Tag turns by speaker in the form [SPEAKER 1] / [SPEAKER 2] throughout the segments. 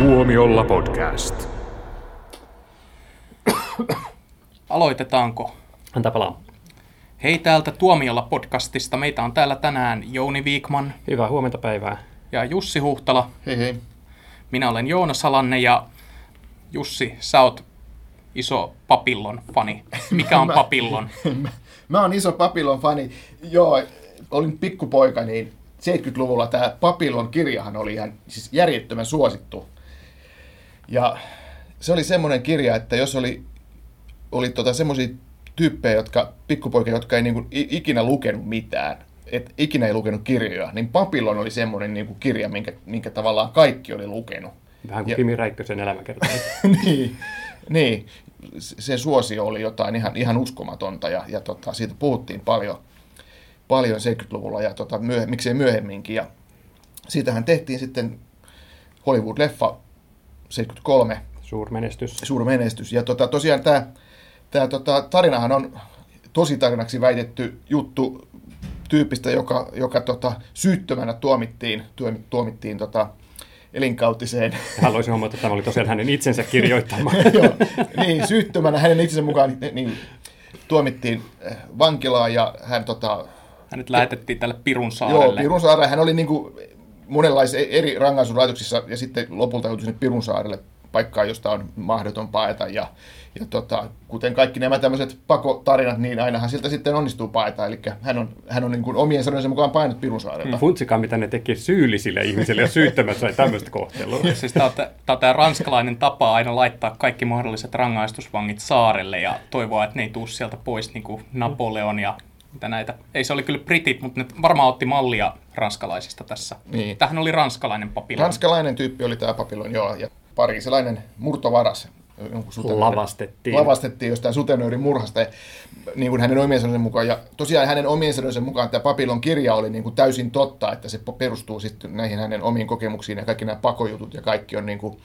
[SPEAKER 1] Tuomiolla podcast.
[SPEAKER 2] Aloitetaanko?
[SPEAKER 3] Antaa palaa.
[SPEAKER 2] Hei täältä Tuomiolla podcastista. Meitä on täällä tänään Jouni Viikman
[SPEAKER 3] Hyvää huomenta päivää.
[SPEAKER 2] ja Jussi Huhtala.
[SPEAKER 4] Hei hei.
[SPEAKER 2] Minä olen Joona Salanne ja Jussi, sä oot iso Papillon fani. Mikä on
[SPEAKER 4] Mä-
[SPEAKER 2] Papillon?
[SPEAKER 4] Mä oon iso Papillon fani. Joo, olin pikkupoika, niin 70-luvulla tämä Papillon kirjahan oli ihan siis järjettömän suosittu. Ja se oli semmoinen kirja, että jos oli, oli tota semmoisia tyyppejä, jotka, pikkupoikia, jotka ei niinku ikinä lukenut mitään, et ikinä ei lukenut kirjoja, niin Papillon oli semmoinen niinku kirja, minkä, minkä tavallaan kaikki oli lukenut.
[SPEAKER 3] Vähän kuin
[SPEAKER 4] Ja-
[SPEAKER 3] Kimi Räikkösen elämäkerta.
[SPEAKER 4] niin, niin, se suosio oli jotain ihan, ihan uskomatonta ja, ja tota, siitä puhuttiin paljon, paljon 70-luvulla ja tota, myöh, miksei myöhemminkin. Ja siitähän tehtiin sitten Hollywood-leffa 73,
[SPEAKER 3] Suurmenestys.
[SPEAKER 4] suuri menestys. Ja tota, tosiaan tämä tää, tota, tarinahan on tositarinaksi väitetty juttu tyypistä, joka, joka tota, syyttömänä tuomittiin, tuomi- tuomittiin tota, elinkautiseen
[SPEAKER 3] Haluaisin huomata, että tämä oli tosiaan hänen itsensä kirjoittama.
[SPEAKER 4] Joo, niin, syyttömänä hänen itsensä mukaan niin, tuomittiin eh, vankilaan ja hän tota,
[SPEAKER 2] Hänet lähetettiin tälle Pirun
[SPEAKER 4] joo,
[SPEAKER 2] saarelle.
[SPEAKER 4] Pirunsaarelle, hän oli niin kuin monenlaisissa eri rangaistusrajoituksissa ja sitten lopulta joutui sinne Pirunsaarelle paikkaan, josta on mahdoton paeta ja, ja tota, kuten kaikki nämä tämmöiset pakotarinat, niin ainahan siltä sitten onnistuu paeta, eli hän on, hän on niin kuin omien sanojensa mukaan painut Pirunsaarelta.
[SPEAKER 3] Funtsikaa, mitä ne teki syyllisille ihmisille, ja syyttömät sai tämmöistä kohtelua.
[SPEAKER 2] Siis tämä on, tämä ranskalainen tapa aina laittaa kaikki mahdolliset rangaistusvangit saarelle ja toivoa, että ne ei tuu sieltä pois niin kuin Napoleon ja mitä näitä. Ei se oli kyllä britit, mutta ne varmaan otti mallia ranskalaisista tässä.
[SPEAKER 4] Niin.
[SPEAKER 2] Tähän oli ranskalainen papillon.
[SPEAKER 4] Ranskalainen tyyppi oli tämä papillon, joo, ja pariisilainen murtovaras.
[SPEAKER 3] Lavastettiin.
[SPEAKER 4] Lavastettiin jostain sutenöörin murhasta, ja, niin kuin hänen omien sanojensa mukaan. Ja tosiaan hänen omien sanojensa mukaan tämä papillon kirja oli niin kuin täysin totta, että se perustuu sitten näihin hänen omiin kokemuksiin, ja kaikki nämä pakojutut ja kaikki on niin kuin,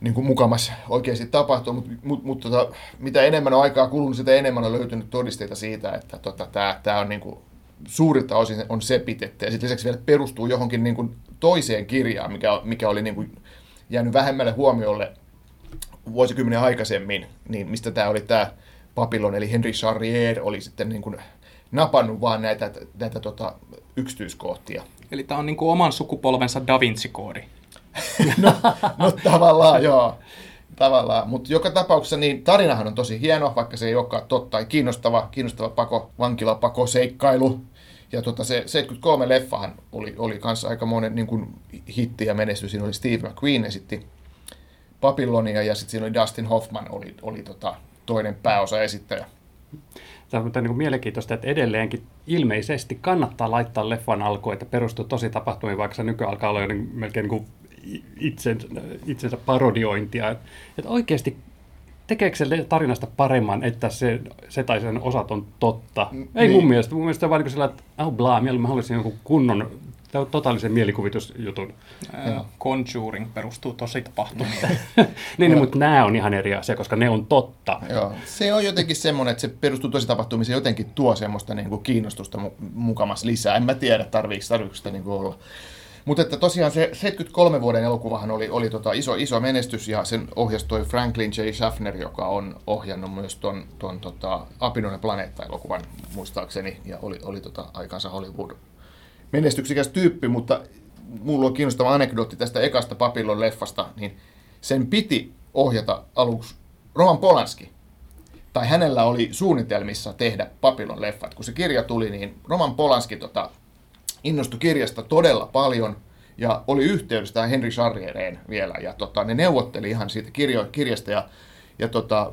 [SPEAKER 4] niin kuin mukamas oikeasti tapahtunut, mutta mut, mut, tota, mitä enemmän on aikaa kulunut, sitä enemmän on löytynyt todisteita siitä, että tota, tämä, on niin kuin, suurilta osin on sepitetty ja sitten lisäksi vielä perustuu johonkin niin kuin toiseen kirjaan, mikä, mikä oli niin kuin jäänyt vähemmälle huomiolle vuosikymmenen aikaisemmin, niin mistä tämä oli tämä Papillon, eli Henry Charrier oli sitten niin kuin napannut vaan näitä, näitä tota, yksityiskohtia.
[SPEAKER 2] Eli tämä on niin kuin oman sukupolvensa Da Vinci-koodi.
[SPEAKER 4] No, no tavallaan joo, tavallaan. Mutta joka tapauksessa niin tarinahan on tosi hieno, vaikka se ei olekaan totta, ja kiinnostava, kiinnostava pako, vankilapako, seikkailu. Ja tota, se 73 leffahan oli, oli kanssa aika monen niin kuin hitti ja menestys. Siinä oli Steve McQueen esitti Babylonia ja sitten siinä oli Dustin Hoffman oli, oli tota, toinen pääosa esittäjä.
[SPEAKER 3] Tämä on niin mielenkiintoista, että edelleenkin ilmeisesti kannattaa laittaa leffan alkuun, että perustuu tosi tapahtumiin, vaikka se nykyään alkaa olla jo niin melkein niin kuin itsensä, itsensä parodiointia. Että oikeasti tekeekö se tarinasta paremman, että se, se tai sen osat on totta? Ei mun
[SPEAKER 4] niin.
[SPEAKER 3] mielestä. Mun mielestä se on vaan niin sillä, että oh blah, mä haluaisin jonkun kunnon, totaalisen mielikuvitusjutun.
[SPEAKER 2] Conjuring perustuu tosi tapahtumiin.
[SPEAKER 3] niin, niin, mutta nämä on ihan eri asia, koska ne on totta.
[SPEAKER 4] Joo. Se on jotenkin semmoinen, että se perustuu tosi tapahtumiin, se jotenkin tuo semmoista niin kuin kiinnostusta mu- mukamas lisää. En mä tiedä, tarviiko, tarviiko sitä niin kuin olla. Mutta että tosiaan se 73 vuoden elokuvahan oli, oli tota iso, iso menestys ja sen ohjasi toi Franklin J. Schaffner, joka on ohjannut myös ton, ton tota Apinoinen planeetta-elokuvan muistaakseni ja oli, oli tota aikansa Hollywood menestyksikäs tyyppi, mutta mulla on kiinnostava anekdootti tästä ekasta Papillon leffasta, niin sen piti ohjata aluksi Roman Polanski. Tai hänellä oli suunnitelmissa tehdä Papillon leffat. Kun se kirja tuli, niin Roman Polanski tota, innostui kirjasta todella paljon ja oli yhteydessä tähän Henry Charriereen vielä. Ja tota, ne neuvotteli ihan siitä kirjo, kirjasta ja, ja tota,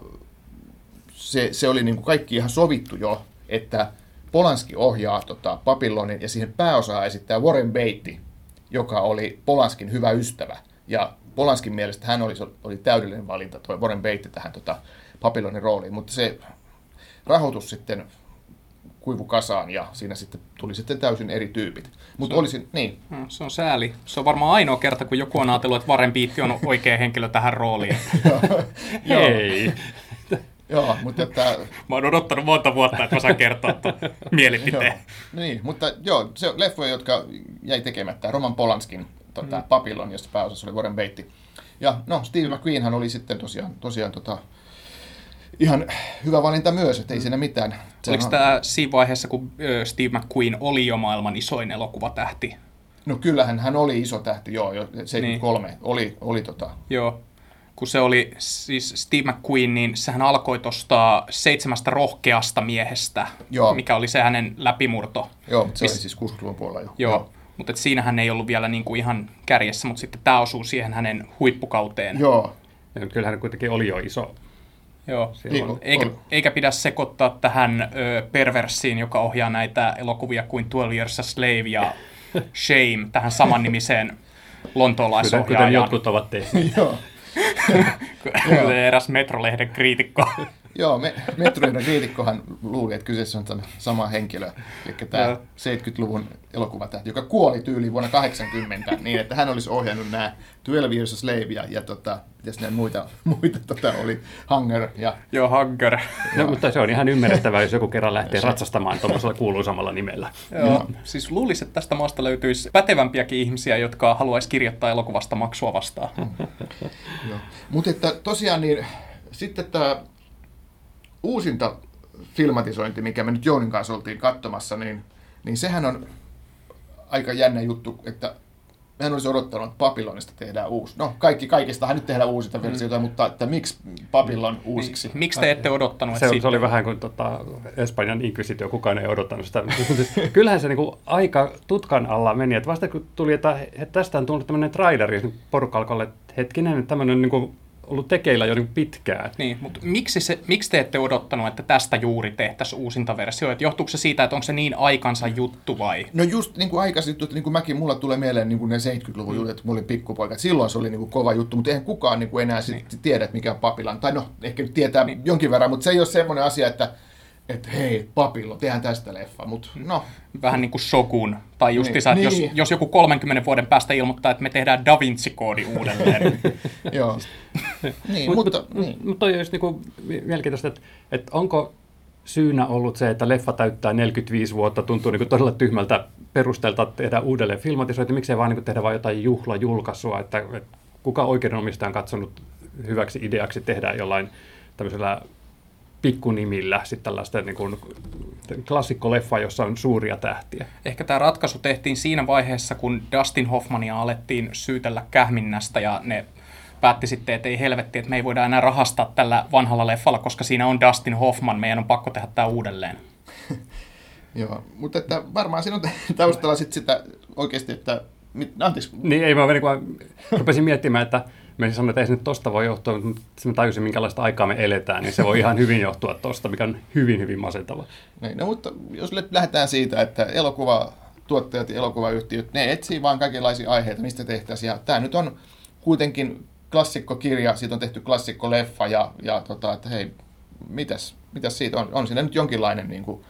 [SPEAKER 4] se, se oli niin kuin kaikki ihan sovittu jo, että Polanski ohjaa tota, Papillonin ja siihen pääosaa esittää Warren Beatty, joka oli Polanskin hyvä ystävä. Ja Polanskin mielestä hän oli, oli täydellinen valinta, tuo Warren Beatty tähän tota, Papillonin rooliin, mutta se rahoitus sitten kuivu kasaan ja siinä sitten tuli sitten täysin eri tyypit. Mutta olisin, niin,
[SPEAKER 2] Hmm, Se on sääli. Se on varmaan ainoa kerta, kun joku on ajatellut, että Warren Beatty on oikea henkilö tähän rooliin.
[SPEAKER 3] Hei!
[SPEAKER 4] joo, mutta että,
[SPEAKER 2] Mä oon odottanut monta vuotta, että mä saan kertoa tuon
[SPEAKER 4] joo,
[SPEAKER 2] mielipiteen.
[SPEAKER 4] niin, mutta joo, se on leffoja, jotka jäi tekemättä. Roman Polanskin tota, mm. Papillon, jossa pääosassa oli Warren Beatty. Ja no, Steve McQueenhan oli sitten tosiaan, tosiaan tota, ihan hyvä valinta myös, että ei siinä mitään.
[SPEAKER 2] Oliko tämä siinä vaiheessa, kun Steve McQueen oli jo maailman isoin elokuvatähti?
[SPEAKER 4] No kyllähän hän oli iso tähti, joo, jo 73 niin. oli, oli tota.
[SPEAKER 2] Joo, kun se oli siis Steve McQueen, niin sehän alkoi tuosta seitsemästä rohkeasta miehestä, joo. mikä oli se hänen läpimurto.
[SPEAKER 4] Joo, se Mis... oli siis 60-luvun puolella jo.
[SPEAKER 2] Joo, joo. mutta siinähän ei ollut vielä niin kuin ihan kärjessä, mutta sitten tämä osuu siihen hänen huippukauteen.
[SPEAKER 4] Joo.
[SPEAKER 3] Ja kyllähän hän kuitenkin oli jo iso
[SPEAKER 2] Joo, niin, eikä, eikä pidä sekoittaa tähän ö, perversiin, joka ohjaa näitä elokuvia kuin 12 Years a Slave ja Shame, tähän samannimiseen lontoolaisohjaajaan.
[SPEAKER 3] Kuten, kuten jotkut ovat tehneet.
[SPEAKER 4] Joo.
[SPEAKER 2] Eräs Metrolehden kriitikko.
[SPEAKER 4] Joo, me, Metroiden kriitikkohan luuli, että kyseessä on sama henkilö, eli tämä 70-luvun elokuvatähti, joka kuoli tyyliin vuonna 80, niin että hän olisi ohjannut nämä 12 Years a Slave ja, ja tota, ne muita, muita tota, oli Hunger. Ja...
[SPEAKER 2] Joo, Hunger.
[SPEAKER 3] No, mutta se on ihan ymmärrettävää, jos joku kerran lähtee se... ratsastamaan tuollaisella kuuluisamalla nimellä.
[SPEAKER 2] Joo, Joo. siis luulisin, että tästä maasta löytyisi pätevämpiäkin ihmisiä, jotka haluaisi kirjoittaa elokuvasta maksua vastaan.
[SPEAKER 4] Joo. Mutta että tosiaan niin, sitten tämä uusinta filmatisointi, mikä me nyt Jounin kanssa oltiin katsomassa, niin, niin sehän on aika jännä juttu, että hän olisi odottanut, että Babylonista tehdään uusi. No, kaikki kaikistahan nyt tehdään uusita versioita, mm. mutta että miksi Babylon uusiksi?
[SPEAKER 2] Niin, miksi te ette odottanut?
[SPEAKER 3] Se, se oli vähän kuin tota, Espanjan inkvisitio, kukaan ei odottanut sitä. Kyllähän se niinku aika tutkan alla meni, että vasta kun tuli, että, että tästä on tullut tämmöinen traileri, niin porukka alkoi että hetkinen, että tämmöinen niinku ollut tekeillä jo niin pitkään.
[SPEAKER 2] Niin, mutta miksi, se, miksi te ette odottanut, että tästä juuri tehtäisiin uusinta versio? Että johtuuko se siitä, että onko se niin aikansa juttu vai?
[SPEAKER 4] No just niin kuin aikaisin juttu, että niin kuin mäkin, mulla tulee mieleen niin kuin ne 70-luvun mm. jutut, että mulla oli pikkupoika. Silloin se oli niin kuin kova juttu, mutta eihän kukaan niin kuin enää niin. tiedä, että mikä on papilan. Tai no, ehkä nyt tietää niin. jonkin verran, mutta se ei ole semmoinen asia, että että hei, papillo, tehdään tästä leffa, mutta no.
[SPEAKER 2] Vähän niin kuin Shogun, tai just niin, niin. Jos, jos joku 30 vuoden päästä ilmoittaa, että me tehdään Da Vinci-koodi uudelleen.
[SPEAKER 4] Joo.
[SPEAKER 3] niin, mutta, mutta, niin. mutta toi olisi niin mielenkiintoista, että, että onko syynä ollut se, että leffa täyttää 45 vuotta, tuntuu niin kuin todella tyhmältä perusteelta tehdä uudelleen filmatisointi, miksei vaan niin tehdä vain jotain juhlajulkaisua, että, että kuka oikeudenomistaja on katsonut hyväksi ideaksi tehdä jollain tämmöisellä pikkunimillä sitten tällaista niin kuin, klassikkoleffa, jossa on suuria tähtiä.
[SPEAKER 2] Ehkä tämä ratkaisu tehtiin siinä vaiheessa, kun Dustin Hoffmania alettiin syytellä kähminnästä ja ne päätti sitten, että ei helvetti, että me ei voida enää rahastaa tällä vanhalla leffalla, koska siinä on Dustin Hoffman, meidän on pakko tehdä tämä uudelleen.
[SPEAKER 4] Joo, mutta että varmaan siinä on taustalla sitten sitä oikeasti, että... Anteeksi.
[SPEAKER 3] Niin, ei mä, niin kuin, rupesin miettimään, että Mä sanoin, että ei se nyt tosta voi johtua, mutta mä tajusin, minkälaista aikaa me eletään, niin se voi ihan hyvin johtua tosta, mikä on hyvin, hyvin masentava.
[SPEAKER 4] Niin, no, mutta jos lähdetään siitä, että elokuva tuottajat ja elokuvayhtiöt, ne etsii vaan kaikenlaisia aiheita, mistä tehtäisiin. Ja tämä nyt on kuitenkin klassikkokirja, siitä on tehty klassikkoleffa ja, ja tota, että hei, mitäs, mitäs siitä on? On siinä nyt jonkinlainen, niin kuin,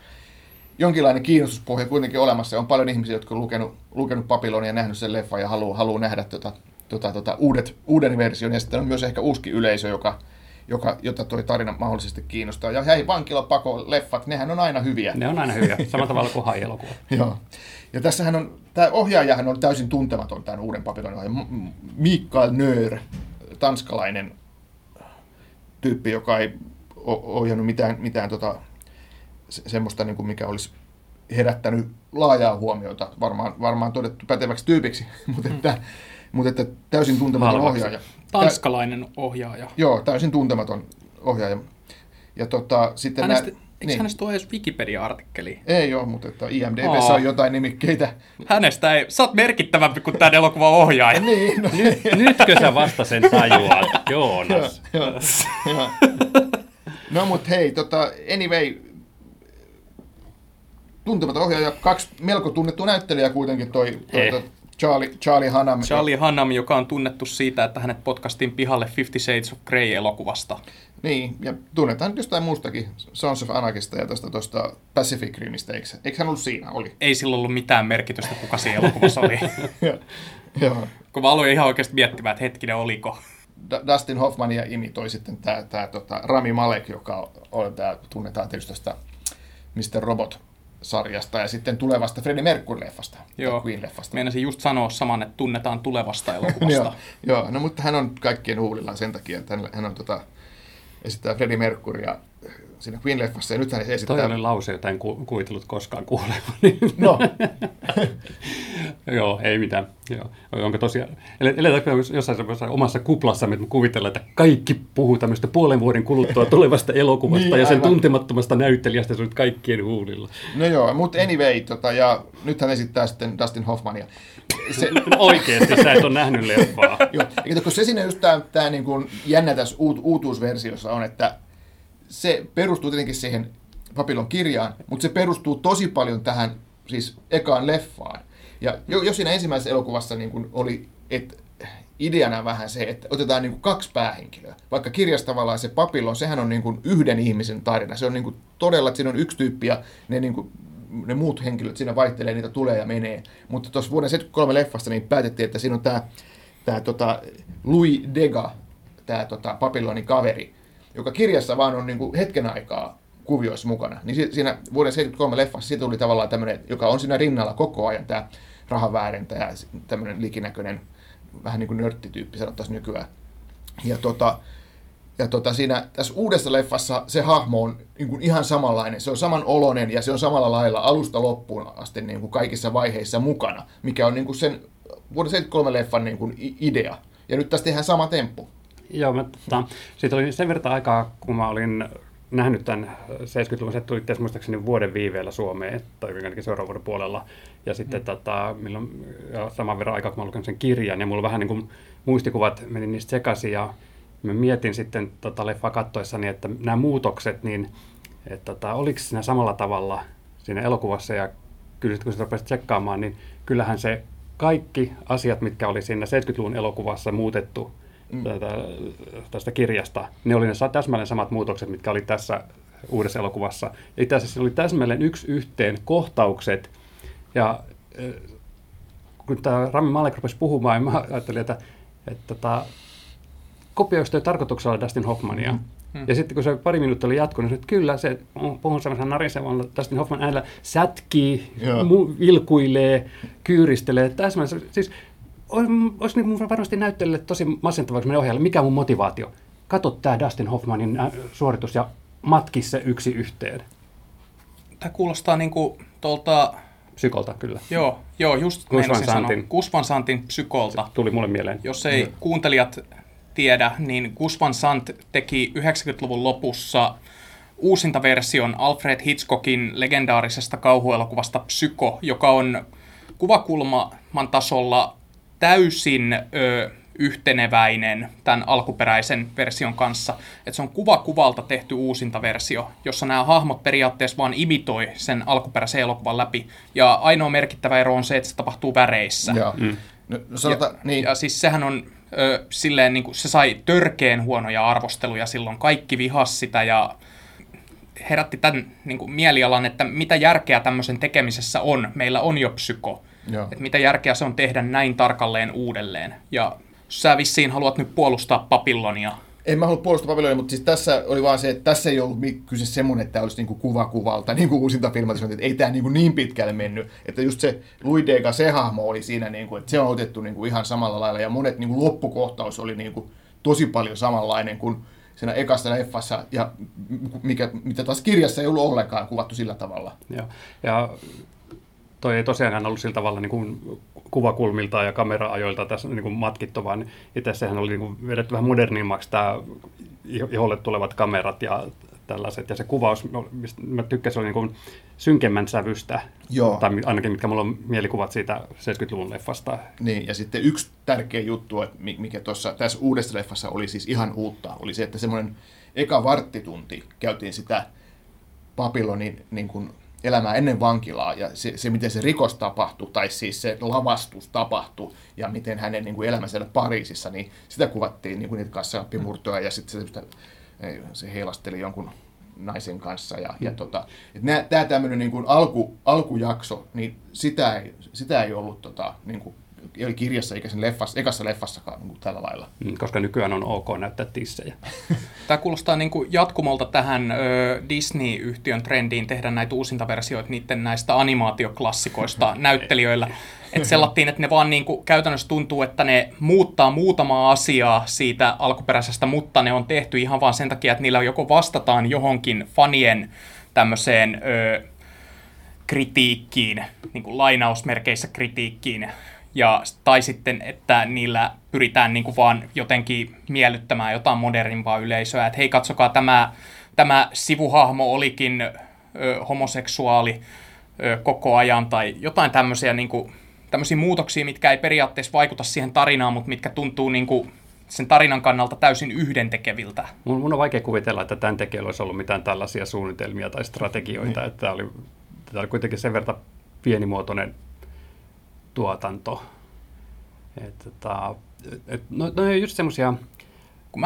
[SPEAKER 4] jonkinlainen kiinnostuspohja kuitenkin olemassa. On paljon ihmisiä, jotka on lukenut, lukenut Babylonia ja nähnyt sen leffan ja haluaa, haluaa nähdä tota, tota, tota, uudet, uuden version, ja sitten on myös ehkä uusi yleisö, joka, joka, jota tuo tarina mahdollisesti kiinnostaa. Ja hei, vankilapako, leffat, nehän on aina hyviä.
[SPEAKER 3] Ne on aina hyviä, samalla tavalla kuin hai-elokuva.
[SPEAKER 4] Joo. Ja tässähän on, tämä ohjaajahan on täysin tuntematon tämän uuden Babylonin ohjaaja. Mikael Nöör, tanskalainen tyyppi, joka ei ohjannut mitään, mitään tota, semmoista, niin kuin mikä olisi herättänyt laajaa huomiota, varmaan, varmaan todettu päteväksi tyypiksi, mutta että, mm mutta että täysin tuntematon Halvaksi. ohjaaja.
[SPEAKER 2] Tanskalainen ohjaaja.
[SPEAKER 4] Joo, täysin tuntematon ohjaaja. Ja tota, sitten
[SPEAKER 2] hänestä, nää, eikö niin. hänestä ole edes Wikipedia-artikkeli?
[SPEAKER 4] Ei ole, mutta että IMDb:ssä on jotain nimikkeitä.
[SPEAKER 2] Hänestä ei, sä oot merkittävämpi kuin tämä elokuva ohjaaja.
[SPEAKER 4] niin, no,
[SPEAKER 3] Nyt, nytkö sä vasta sen tajuat, Joonas?
[SPEAKER 4] joo, joo, no mutta hei, tota, anyway, tuntematon ohjaaja, kaksi melko tunnettua näyttelijää kuitenkin toi, toi eh. Charlie, Charlie Hunnam.
[SPEAKER 2] Charlie Hunnam, joka on tunnettu siitä, että hänet potkastiin pihalle Fifty Shades of Grey-elokuvasta.
[SPEAKER 4] Niin, ja tunnetaan nyt jostain muustakin, Sons of Anarchista ja tuosta, tuosta Pacific Rimistä, eikö, eikö hän ollut siinä? Oli.
[SPEAKER 2] Ei sillä ollut mitään merkitystä, kuka siinä elokuvassa oli.
[SPEAKER 4] Joo.
[SPEAKER 2] Kun mä aloin ihan oikeasti miettimään, että hetkinen, oliko.
[SPEAKER 4] Dustin Hoffmania imitoi sitten tämä, tämä tota, Rami Malek, joka on, tämä, tunnetaan tietysti tästä Mr. Robot sarjasta ja sitten tulevasta Freddie Mercury-leffasta,
[SPEAKER 2] Joo.
[SPEAKER 4] Queen-leffasta.
[SPEAKER 2] Meinasin just sanoa saman, että tunnetaan tulevasta elokuvasta.
[SPEAKER 4] joo, joo, no mutta hän on kaikkien huulillaan sen takia, että hän, hän on tota, esittää Freddie Mercurya siinä Queen-leffassa ja nyt hän esittää...
[SPEAKER 3] Toi oli lause, jota en ku, kuvitellut koskaan kuulevani.
[SPEAKER 4] No,
[SPEAKER 3] Joo, ei mitään. Joo. Onko tosiaan, ele- eletäänkö jossain semmoisessa omassa kuplassa, että me kuvitellaan, että kaikki puhuu tämmöistä puolen vuoden kuluttua tulevasta elokuvasta
[SPEAKER 4] Niin,
[SPEAKER 3] ja sen
[SPEAKER 4] aivan.
[SPEAKER 3] tuntemattomasta näyttelijästä, se on nyt kaikkien huulilla.
[SPEAKER 4] no joo, mutta anyway, tota, ja nyt hän esittää sitten Dustin Hoffmania. Se,
[SPEAKER 3] Oikeesti, sä et ole nähnyt leffaa.
[SPEAKER 4] Joo, ja kun se siinä just tämä, tämä niin kuin jännä tässä uut, uutuusversiossa on, että se perustuu tietenkin siihen Papillon kirjaan, mutta se perustuu tosi paljon tähän siis ekaan leffaan. Ja jo, jos siinä ensimmäisessä elokuvassa niin kuin oli, että ideana vähän se, että otetaan niin kuin kaksi päähenkilöä. Vaikka kirjassa tavallaan se Papillon, sehän on niin kuin yhden ihmisen tarina. Se on niin kuin todella, että siinä on yksi tyyppi ja ne, niin kuin, ne muut henkilöt siinä vaihtelee, niitä tulee ja menee. Mutta tuossa vuoden 73 leffasta niin päätettiin, että siinä on tämä tota, Louis Dega, tämä tota, Papillonin kaveri, joka kirjassa vaan on niinku hetken aikaa kuvioissa mukana. Niin si- siinä vuoden 73 leffassa siitä tuli tavallaan tämmöinen, joka on siinä rinnalla koko ajan, tämä rahaväärentäjä, tämmöinen likinäköinen, vähän niin kuin nörttityyppi sanottaisiin nykyään. Ja tota, ja tota, siinä tässä uudessa leffassa se hahmo on niin kuin ihan samanlainen. Se on saman oloinen ja se on samalla lailla alusta loppuun asti niin kuin kaikissa vaiheissa mukana, mikä on niin kuin sen vuoden 73 leffan niin kuin idea. Ja nyt tässä tehdään sama temppu.
[SPEAKER 3] Joo, mä, tota, siitä oli sen verran aikaa, kun mä olin nähnyt tämän 70-luvun, se tuli itse muistaakseni vuoden viiveellä Suomeen, tai ainakin seuraavan vuoden puolella. Ja sitten mm. tota, milloin, ja saman verran aikaa, kun mä lukin sen kirjan, ja mulla vähän niin kuin muistikuvat meni niistä sekaisin, ja mä mietin sitten tota leffa kattoessani, että nämä muutokset, niin että tota, oliko siinä samalla tavalla siinä elokuvassa, ja kyllä sitten kun sitä rupesit tsekkaamaan, niin kyllähän se kaikki asiat, mitkä oli siinä 70-luvun elokuvassa muutettu mm. tästä kirjasta, ne oli ne täsmälleen samat muutokset, mitkä oli tässä uudessa elokuvassa. Itse asiassa oli täsmälleen yksi yhteen kohtaukset, ja kun tämä Rami Malek rupesi puhumaan, mä ajattelin, että, että tota, kopioiko toi tarkoituksella Dustin Hoffmania? Mm. Ja sitten kun se pari minuuttia oli jatkunut, niin että kyllä se on- puhun semmoisen narisevalla Dustin Hoffman äänellä sätkii, mu- vilkuilee, kyyristelee. Täsmälleen, siis olisi, niin kuin varmasti näyttelijälle tosi masentavaksi meidän ohjaajalle, mikä on mun motivaatio. Kato tämä Dustin Hoffmanin ä, suoritus ja matki se yksi yhteen.
[SPEAKER 2] Tämä kuulostaa niinku tuolta,
[SPEAKER 3] Psykolta kyllä.
[SPEAKER 2] joo, joo just
[SPEAKER 3] Gus Van
[SPEAKER 2] meinasin sanoa,
[SPEAKER 3] Santin.
[SPEAKER 2] Gus Van Santin psykolta.
[SPEAKER 3] Tuli mulle mieleen.
[SPEAKER 2] Jos ei kuuntelijat tiedä, niin Gus Van Sant teki 90-luvun lopussa uusintaversion Alfred Hitchcockin legendaarisesta kauhuelokuvasta Psyko, joka on kuvakulman tasolla täysin ö, yhteneväinen tämän alkuperäisen version kanssa. Et se on kuva kuvalta tehty uusintaversio, jossa nämä hahmot periaatteessa vaan imitoi sen alkuperäisen elokuvan läpi. Ja ainoa merkittävä ero on se, että se tapahtuu väreissä.
[SPEAKER 4] Joo. Mm. No, no sanotaan,
[SPEAKER 2] ja,
[SPEAKER 4] niin,
[SPEAKER 2] ja siis sehän on ö, silleen, niin kuin, se sai törkeen huonoja arvosteluja silloin, kaikki vihas sitä ja herätti tämän niin kuin, mielialan, että mitä järkeä tämmöisen tekemisessä on. Meillä on jo psyko.
[SPEAKER 4] Joo.
[SPEAKER 2] Että mitä järkeä se on tehdä näin tarkalleen uudelleen. Ja sä vissiin haluat nyt puolustaa Papillonia.
[SPEAKER 4] En mä halua puolustaa Babylonia, mutta siis tässä oli vaan se, että tässä ei ollut kyse semmoinen, että tämä olisi niinku kuva kuvalta, niin kuin uusinta filmatisointi, että ei tämä niinku niin pitkälle mennyt. Että just se Louis Dega, se hahmo oli siinä, niinku, että se on otettu niinku ihan samalla lailla, ja monet niinku loppukohtaus oli niinku tosi paljon samanlainen kuin siinä ekassa leffassa, ja mikä, mitä taas kirjassa ei ollut ollenkaan kuvattu sillä tavalla.
[SPEAKER 3] Ja, ja toi ei tosiaan ollut sillä tavalla niin kuin kuvakulmilta ja kamera-ajoilta tässä niin kuin matkittu, vaan itse sehän oli niin kuin vedetty vähän modernimmaksi tämä iholle tulevat kamerat ja tällaiset. Ja se kuvaus, mistä mä tykkäsin, oli niin kuin synkemmän sävystä.
[SPEAKER 4] Joo.
[SPEAKER 3] Tai ainakin mitkä mulla on mielikuvat siitä 70-luvun leffasta.
[SPEAKER 4] Niin, ja sitten yksi tärkeä juttu, että mi- mikä tuossa tässä uudessa leffassa oli siis ihan uutta, oli se, että semmoinen eka varttitunti käytiin sitä Babylonin niin kuin elämää ennen vankilaa ja se, se, miten se rikos tapahtui, tai siis se lavastus tapahtui ja miten hänen niin kuin elämänsä siellä Pariisissa, niin sitä kuvattiin niin kuin niitä kassaappimurtoja ja sitten se, semmoista- se heilasteli jonkun naisen kanssa. Ja, ja tota, tämä tämmöinen niin kuin alku, alkujakso, niin sitä ei, sitä ei ollut tota, niin kuin oli kirjassa eikä sen leffassa, ekassa leffassakaan niin kuin tällä lailla.
[SPEAKER 3] Mm, Koska nykyään on ok näyttää tissejä.
[SPEAKER 2] Tämä kuulostaa niin kuin jatkumolta tähän ö, Disney-yhtiön trendiin tehdä näitä uusintaversioita niiden näistä animaatioklassikoista näyttelijöillä. Että sellattiin, että ne vaan niin kuin käytännössä tuntuu, että ne muuttaa muutamaa asiaa siitä alkuperäisestä, mutta ne on tehty ihan vaan sen takia, että niillä joko vastataan johonkin fanien tämmöiseen ö, kritiikkiin, niin kuin lainausmerkeissä kritiikkiin, ja, tai sitten, että niillä pyritään niin kuin vaan jotenkin miellyttämään jotain modernimpaa yleisöä, että hei katsokaa tämä, tämä sivuhahmo olikin ö, homoseksuaali ö, koko ajan, tai jotain tämmöisiä, niin kuin, tämmöisiä muutoksia, mitkä ei periaatteessa vaikuta siihen tarinaan, mutta mitkä tuntuu niin kuin, sen tarinan kannalta täysin yhdentekeviltä.
[SPEAKER 3] Mun, mun on vaikea kuvitella, että tämän tekijällä olisi ollut mitään tällaisia suunnitelmia tai strategioita, mm. että tämä oli, tämä oli kuitenkin sen verran pienimuotoinen tuotanto. Että, tota, et, no, no just semmoisia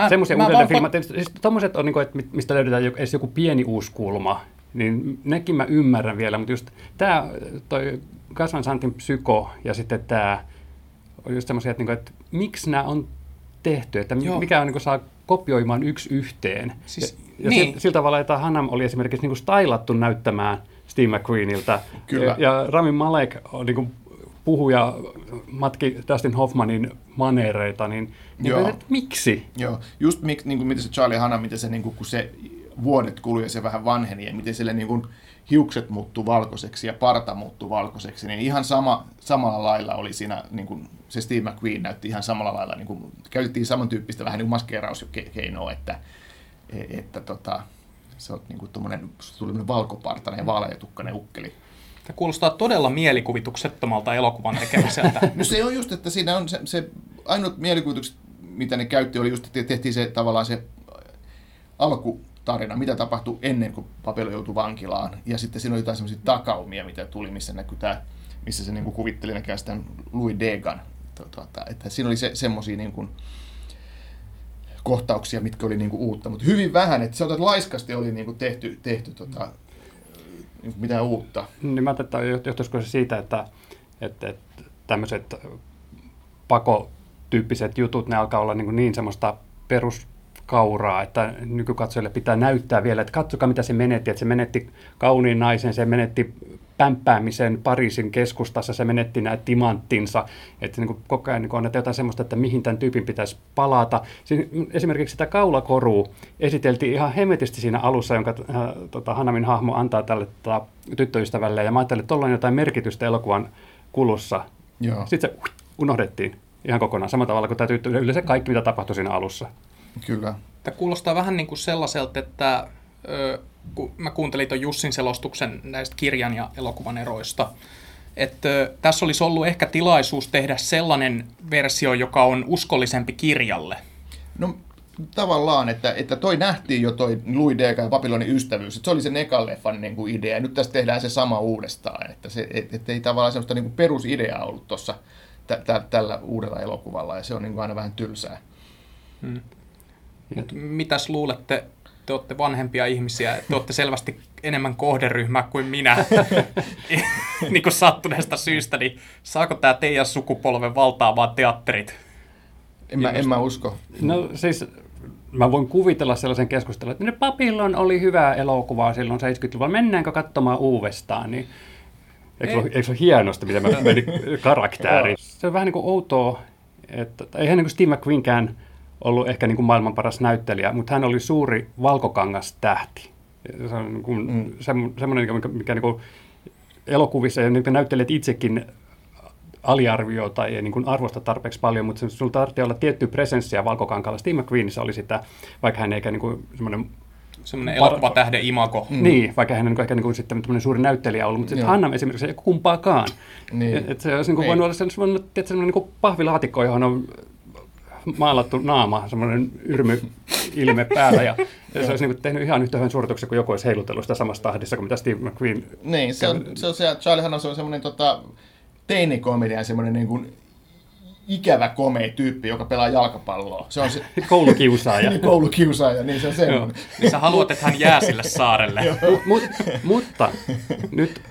[SPEAKER 3] semmoisia uudelleenfilmatteja. Siis tommoset on, niin kuin, että mistä löydetään edes joku pieni uusi kulma, niin nekin mä ymmärrän vielä, mutta just tämä, toi Kasvan Santin psyko ja sitten tämä on just semmoisia, että, niin kuin, että miksi nämä on tehty, että Joo. mikä on niin kuin, saa kopioimaan yksi yhteen. Siis, ja, niin. ja sillä tavalla, että Hannam oli esimerkiksi niin kuin stylattu näyttämään Steve McQueenilta. Kyllä. Ja, ja Rami Malek on niin kuin, puhuja matki Dustin Hoffmanin maneereita, niin, niin Joo. että miksi?
[SPEAKER 4] Joo, just mik, niin kuin, miten se Charlie Hanna, miten se, niin kuin, kun se vuodet kului ja se vähän vanheni ja miten sille niin kuin, hiukset muuttuu valkoiseksi ja parta muuttuu valkoiseksi, niin ihan sama, samalla lailla oli siinä, niin kuin se Steve McQueen näytti ihan samalla lailla, niin kuin, käytettiin samantyyppistä vähän niin kuin maskeerauskeinoa, että, että tota, se on niin kuin tuli valkopartainen ja vaaleatukkainen ukkeli.
[SPEAKER 2] Tämä kuulostaa todella mielikuvituksettomalta elokuvan tekemiseltä.
[SPEAKER 4] no se on just, että siinä on se, se ainut mielikuvitukset, mitä ne käytti, oli just, että tehtiin se tavallaan se alkutarina, mitä tapahtui ennen kuin Papelo joutui vankilaan. Ja sitten siinä oli jotain semmoisia takaumia, mitä tuli, missä näkyy tämä, missä se niin kuin kuvitteli näkään sitä Louis Degan. Tuota, että siinä oli se, semmoisia niin kuin, kohtauksia, mitkä oli niin kuin uutta, mutta hyvin vähän, että on, että laiskasti oli niin kuin tehty, tehty tota, niin mitään uutta.
[SPEAKER 3] Niin mä että johtuisiko se siitä, että, että, että tämmöiset pakotyyppiset jutut, ne alkaa olla niin, niin semmoista peruskauraa, että nykykatsojille pitää näyttää vielä, että katsokaa mitä se menetti, että se menetti kauniin naisen, se menetti pämpäämisen Pariisin keskustassa, se menetti nämä timanttinsa, että niin kuin koko ajan niin on jotain semmoista, että mihin tämän tyypin pitäisi palata. Siin, esimerkiksi sitä kaulakorua esiteltiin ihan hemmetisti siinä alussa, jonka äh, tota, Hanamin hahmo antaa tälle tota, tyttöystävälle, ja mä ajattelin, että tuolla on jotain merkitystä elokuvan kulussa. Joo. Sitten se unohdettiin ihan kokonaan, samalla tavalla kuin tämä tyttö, yleensä kaikki, mitä tapahtui siinä alussa.
[SPEAKER 4] Kyllä.
[SPEAKER 2] Tämä kuulostaa vähän niin kuin sellaiselta, että kun mä kuuntelin tuon Jussin selostuksen näistä kirjan ja elokuvan eroista, että tässä olisi ollut ehkä tilaisuus tehdä sellainen versio, joka on uskollisempi kirjalle.
[SPEAKER 4] No tavallaan, että, että toi nähtiin jo toi Louis Dega ja Babylonin ystävyys, että se oli se Nekaleffan niin kuin idea, ja nyt tästä tehdään se sama uudestaan, että se, et, et ei tavallaan sellaista niin kuin perusideaa ollut tuossa tä, tä, tällä uudella elokuvalla, ja se on niin kuin aina vähän tylsää. Hmm.
[SPEAKER 2] Mut mitäs luulette, te olette vanhempia ihmisiä, te olette selvästi enemmän kohderyhmää kuin minä, niin kuin sattuneesta syystä, niin saako tämä teidän sukupolven valtaamaan teatterit?
[SPEAKER 4] En mä, en mä usko.
[SPEAKER 3] No siis mä voin kuvitella sellaisen keskustelun, että Papillon oli hyvä elokuva silloin 70-luvulla, mennäänkö katsomaan uudestaan, niin Eikö, Ei. ole, eikö ole hienosti, miten mä menin karakteri? Se on vähän niin kuin outoa, että eihän niin kuin Steve McQueenkään ollut ehkä niin kuin maailman paras näyttelijä, mutta hän oli suuri valkokangas tähti. Se on niin kuin mm. semmoinen, mikä, mikä niin kuin elokuvissa ja niin näyttelijät itsekin aliarvioi tai ei niin kuin arvosta tarpeeksi paljon, mutta sinulla tarvitsee olla tietty presenssiä valkokankalla. Steve McQueenissa oli sitä, vaikka hän eikä niin kuin semmoinen
[SPEAKER 2] semmoinen elokuvatähden imago.
[SPEAKER 3] Mm. Niin, vaikka hän on ehkä niin kuin sitten suuri näyttelijä ollut, mutta sitten Hanna esimerkiksi ei kumpaakaan. Niin. Et, et se olisi niin kuin voinut olla sellainen, sellainen niin pahvilaatikko, johon on maalattu naama, semmoinen yrmy ilme päällä, ja se olisi niin tehnyt ihan yhtä hyvän suorituksen kuin joku olisi heilutellut sitä samassa tahdissa kuin mitä Steve McQueen.
[SPEAKER 4] Niin, se on se, on se Charlie Hanna, se on semmoinen tota, teinikomedian semmoinen niin kuin ikävä, komea tyyppi, joka pelaa jalkapalloa. Se on se
[SPEAKER 3] Koulukiusaaja.
[SPEAKER 4] niin koulukiusaaja, niin se on semmoinen.
[SPEAKER 2] Niin sä haluat, että hän jää sille saarelle.
[SPEAKER 3] Mut, mutta nyt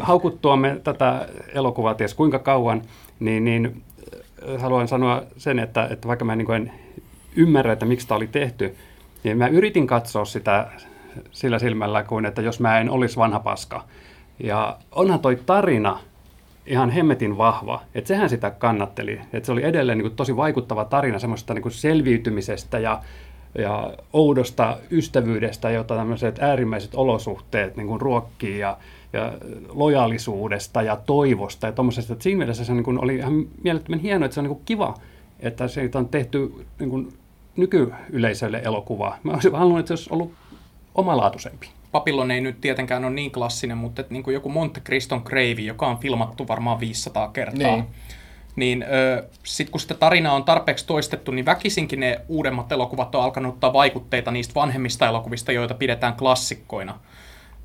[SPEAKER 3] haukuttuamme tätä elokuvaa ties kuinka kauan, niin, niin haluan sanoa sen, että, että vaikka mä niin en ymmärrä, että miksi tämä oli tehty, niin mä yritin katsoa sitä sillä silmällä kuin, että jos mä en olisi vanha paska. Ja onhan toi tarina ihan hemmetin vahva, että sehän sitä kannatteli. Että se oli edelleen niin kuin tosi vaikuttava tarina semmoista niin kuin selviytymisestä ja, ja oudosta ystävyydestä, jota tämmöiset äärimmäiset olosuhteet niin kuin ruokkii ja, ja lojaalisuudesta ja toivosta ja tuommoisesta. Että siinä mielessä se niin kuin oli ihan mielettömän hienoa, että se on niin kuin kiva, että siitä on tehty niin kuin nykyyleisölle elokuva. Mä olisin halunnut, että se olisi ollut omalaatuisempi.
[SPEAKER 2] Papillon ei nyt tietenkään ole niin klassinen, mutta että niin kuin joku Monte Criston Gravy, joka on filmattu varmaan 500 kertaa,
[SPEAKER 4] Niin.
[SPEAKER 2] niin sitten kun sitä tarinaa on tarpeeksi toistettu, niin väkisinkin ne uudemmat elokuvat on alkanut ottaa vaikutteita niistä vanhemmista elokuvista, joita pidetään klassikkoina.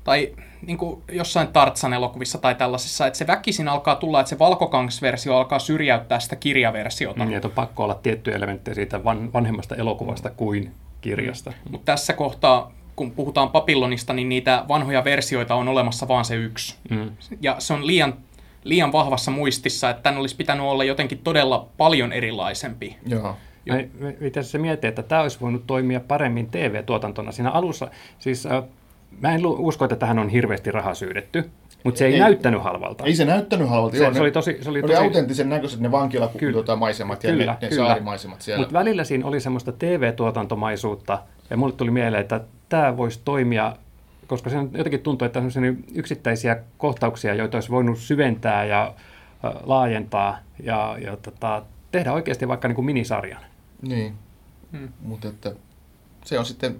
[SPEAKER 2] Tai niin kuin jossain Tartsan-elokuvissa tai tällaisissa, että se väkisin alkaa tulla, että se valkokangasversio alkaa syrjäyttää sitä kirjaversiota.
[SPEAKER 3] Niin, että on pakko olla tiettyjä elementtejä siitä van, vanhemmasta elokuvasta kuin kirjasta.
[SPEAKER 2] Mutta tässä kohtaa, kun puhutaan Papillonista, niin niitä vanhoja versioita on olemassa vaan se yksi.
[SPEAKER 3] Mm.
[SPEAKER 2] Ja se on liian, liian vahvassa muistissa, että tämän olisi pitänyt olla jotenkin todella paljon erilaisempi.
[SPEAKER 4] Joo.
[SPEAKER 3] Itse asiassa mietin, että tämä olisi voinut toimia paremmin TV-tuotantona. Siinä alussa, siis äh, mä en usko, että tähän on hirveästi rahaa syydetty, mutta se ei,
[SPEAKER 4] Ei.
[SPEAKER 3] näyttänyt halvalta.
[SPEAKER 4] Ei se näyttänyt halvalta.
[SPEAKER 3] Se-
[SPEAKER 4] joo,
[SPEAKER 3] se
[SPEAKER 4] ne-
[SPEAKER 3] oli tosi- se oli
[SPEAKER 4] oli
[SPEAKER 3] tosi-
[SPEAKER 4] autenttisen näköiset ne vankilamaisemat tuota, maisemat ja
[SPEAKER 3] Kyllä,
[SPEAKER 4] ne, ne
[SPEAKER 3] kyllä.
[SPEAKER 4] saarimaisemat siellä.
[SPEAKER 3] Mutta välillä siinä oli semmoista TV-tuotantomaisuutta, ja mulle tuli mieleen, että tämä voisi toimia, koska se jotenkin tuntuu, että on yksittäisiä kohtauksia, joita olisi voinut syventää ja laajentaa ja, ja tota, tehdä oikeasti vaikka niin kuin minisarjan.
[SPEAKER 4] Niin.
[SPEAKER 2] Hmm.
[SPEAKER 4] Mutta että se on sitten,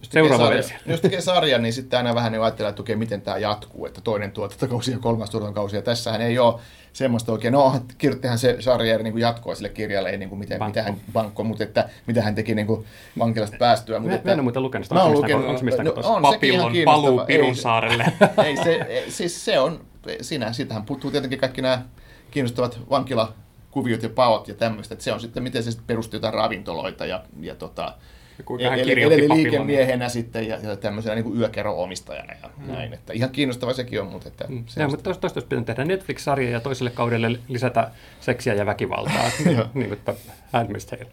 [SPEAKER 4] jos tekee,
[SPEAKER 3] Seuraava
[SPEAKER 4] sarja,
[SPEAKER 3] versio.
[SPEAKER 4] jos tekee sarjan, niin sitten aina vähän niin ajattelee, että okei, miten tämä jatkuu, että toinen tuotantokausi ja kolmas tuotantokausi, ja tässähän ei ole semmoista oikein, no kirjoittihan se sarja niin kuin jatkoa sille kirjalle, ei niin kuin miten,
[SPEAKER 3] Bankko.
[SPEAKER 4] mitä hän, bankko, mutta että mitä hän teki niin kuin vankilasta päästyä. Mutta
[SPEAKER 3] Mä,
[SPEAKER 4] että,
[SPEAKER 3] mä en ole muuten lukenut sitä.
[SPEAKER 4] Mä
[SPEAKER 3] Onko mistään-
[SPEAKER 4] lukenut-
[SPEAKER 3] onko mistään
[SPEAKER 4] no, on
[SPEAKER 2] Papillon paluu
[SPEAKER 4] Ei
[SPEAKER 2] Pirun
[SPEAKER 4] se-
[SPEAKER 2] saarelle.
[SPEAKER 4] ei se, ei, siis se on, siinä, siitähän puuttuu tietenkin kaikki nämä kiinnostavat vankilakuviot ja paot ja tämmöistä, että se on sitten, miten se sitten perustuu jotain ravintoloita ja, ja tota,
[SPEAKER 2] Ja kuinka hän
[SPEAKER 4] eli,
[SPEAKER 2] kirjoitti
[SPEAKER 4] eli
[SPEAKER 2] Papillonia.
[SPEAKER 4] liikemiehenä sitten ja, ja tämmöisenä niin yökerro-omistajana ja mm. näin, että ihan kiinnostava sekin on, mutta että
[SPEAKER 3] Mm.
[SPEAKER 4] se
[SPEAKER 3] Ja,
[SPEAKER 4] on
[SPEAKER 3] mutta tuosta olisi pitänyt tehdä Netflix-sarja ja toiselle kaudelle lisätä seksiä ja väkivaltaa,
[SPEAKER 4] Joo.
[SPEAKER 3] niin kuin Handmaid's Tale.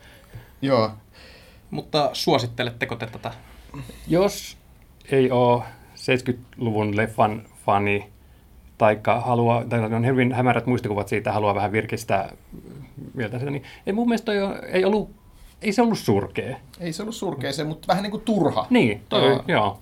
[SPEAKER 4] Joo,
[SPEAKER 2] Mutta suositteletteko te tätä?
[SPEAKER 3] Jos ei ole 70-luvun leffan fani, taikka haluaa, tai on hyvin hämärät muistikuvat siitä, haluaa vähän virkistää mieltä sitä, niin ei mun mielestä ole- ei ollut, ei se ollut surkea.
[SPEAKER 4] ei se ollut surkea se, mutta vähän niin kuin turha.
[SPEAKER 3] Niin, toi,
[SPEAKER 4] Joo.
[SPEAKER 3] joo.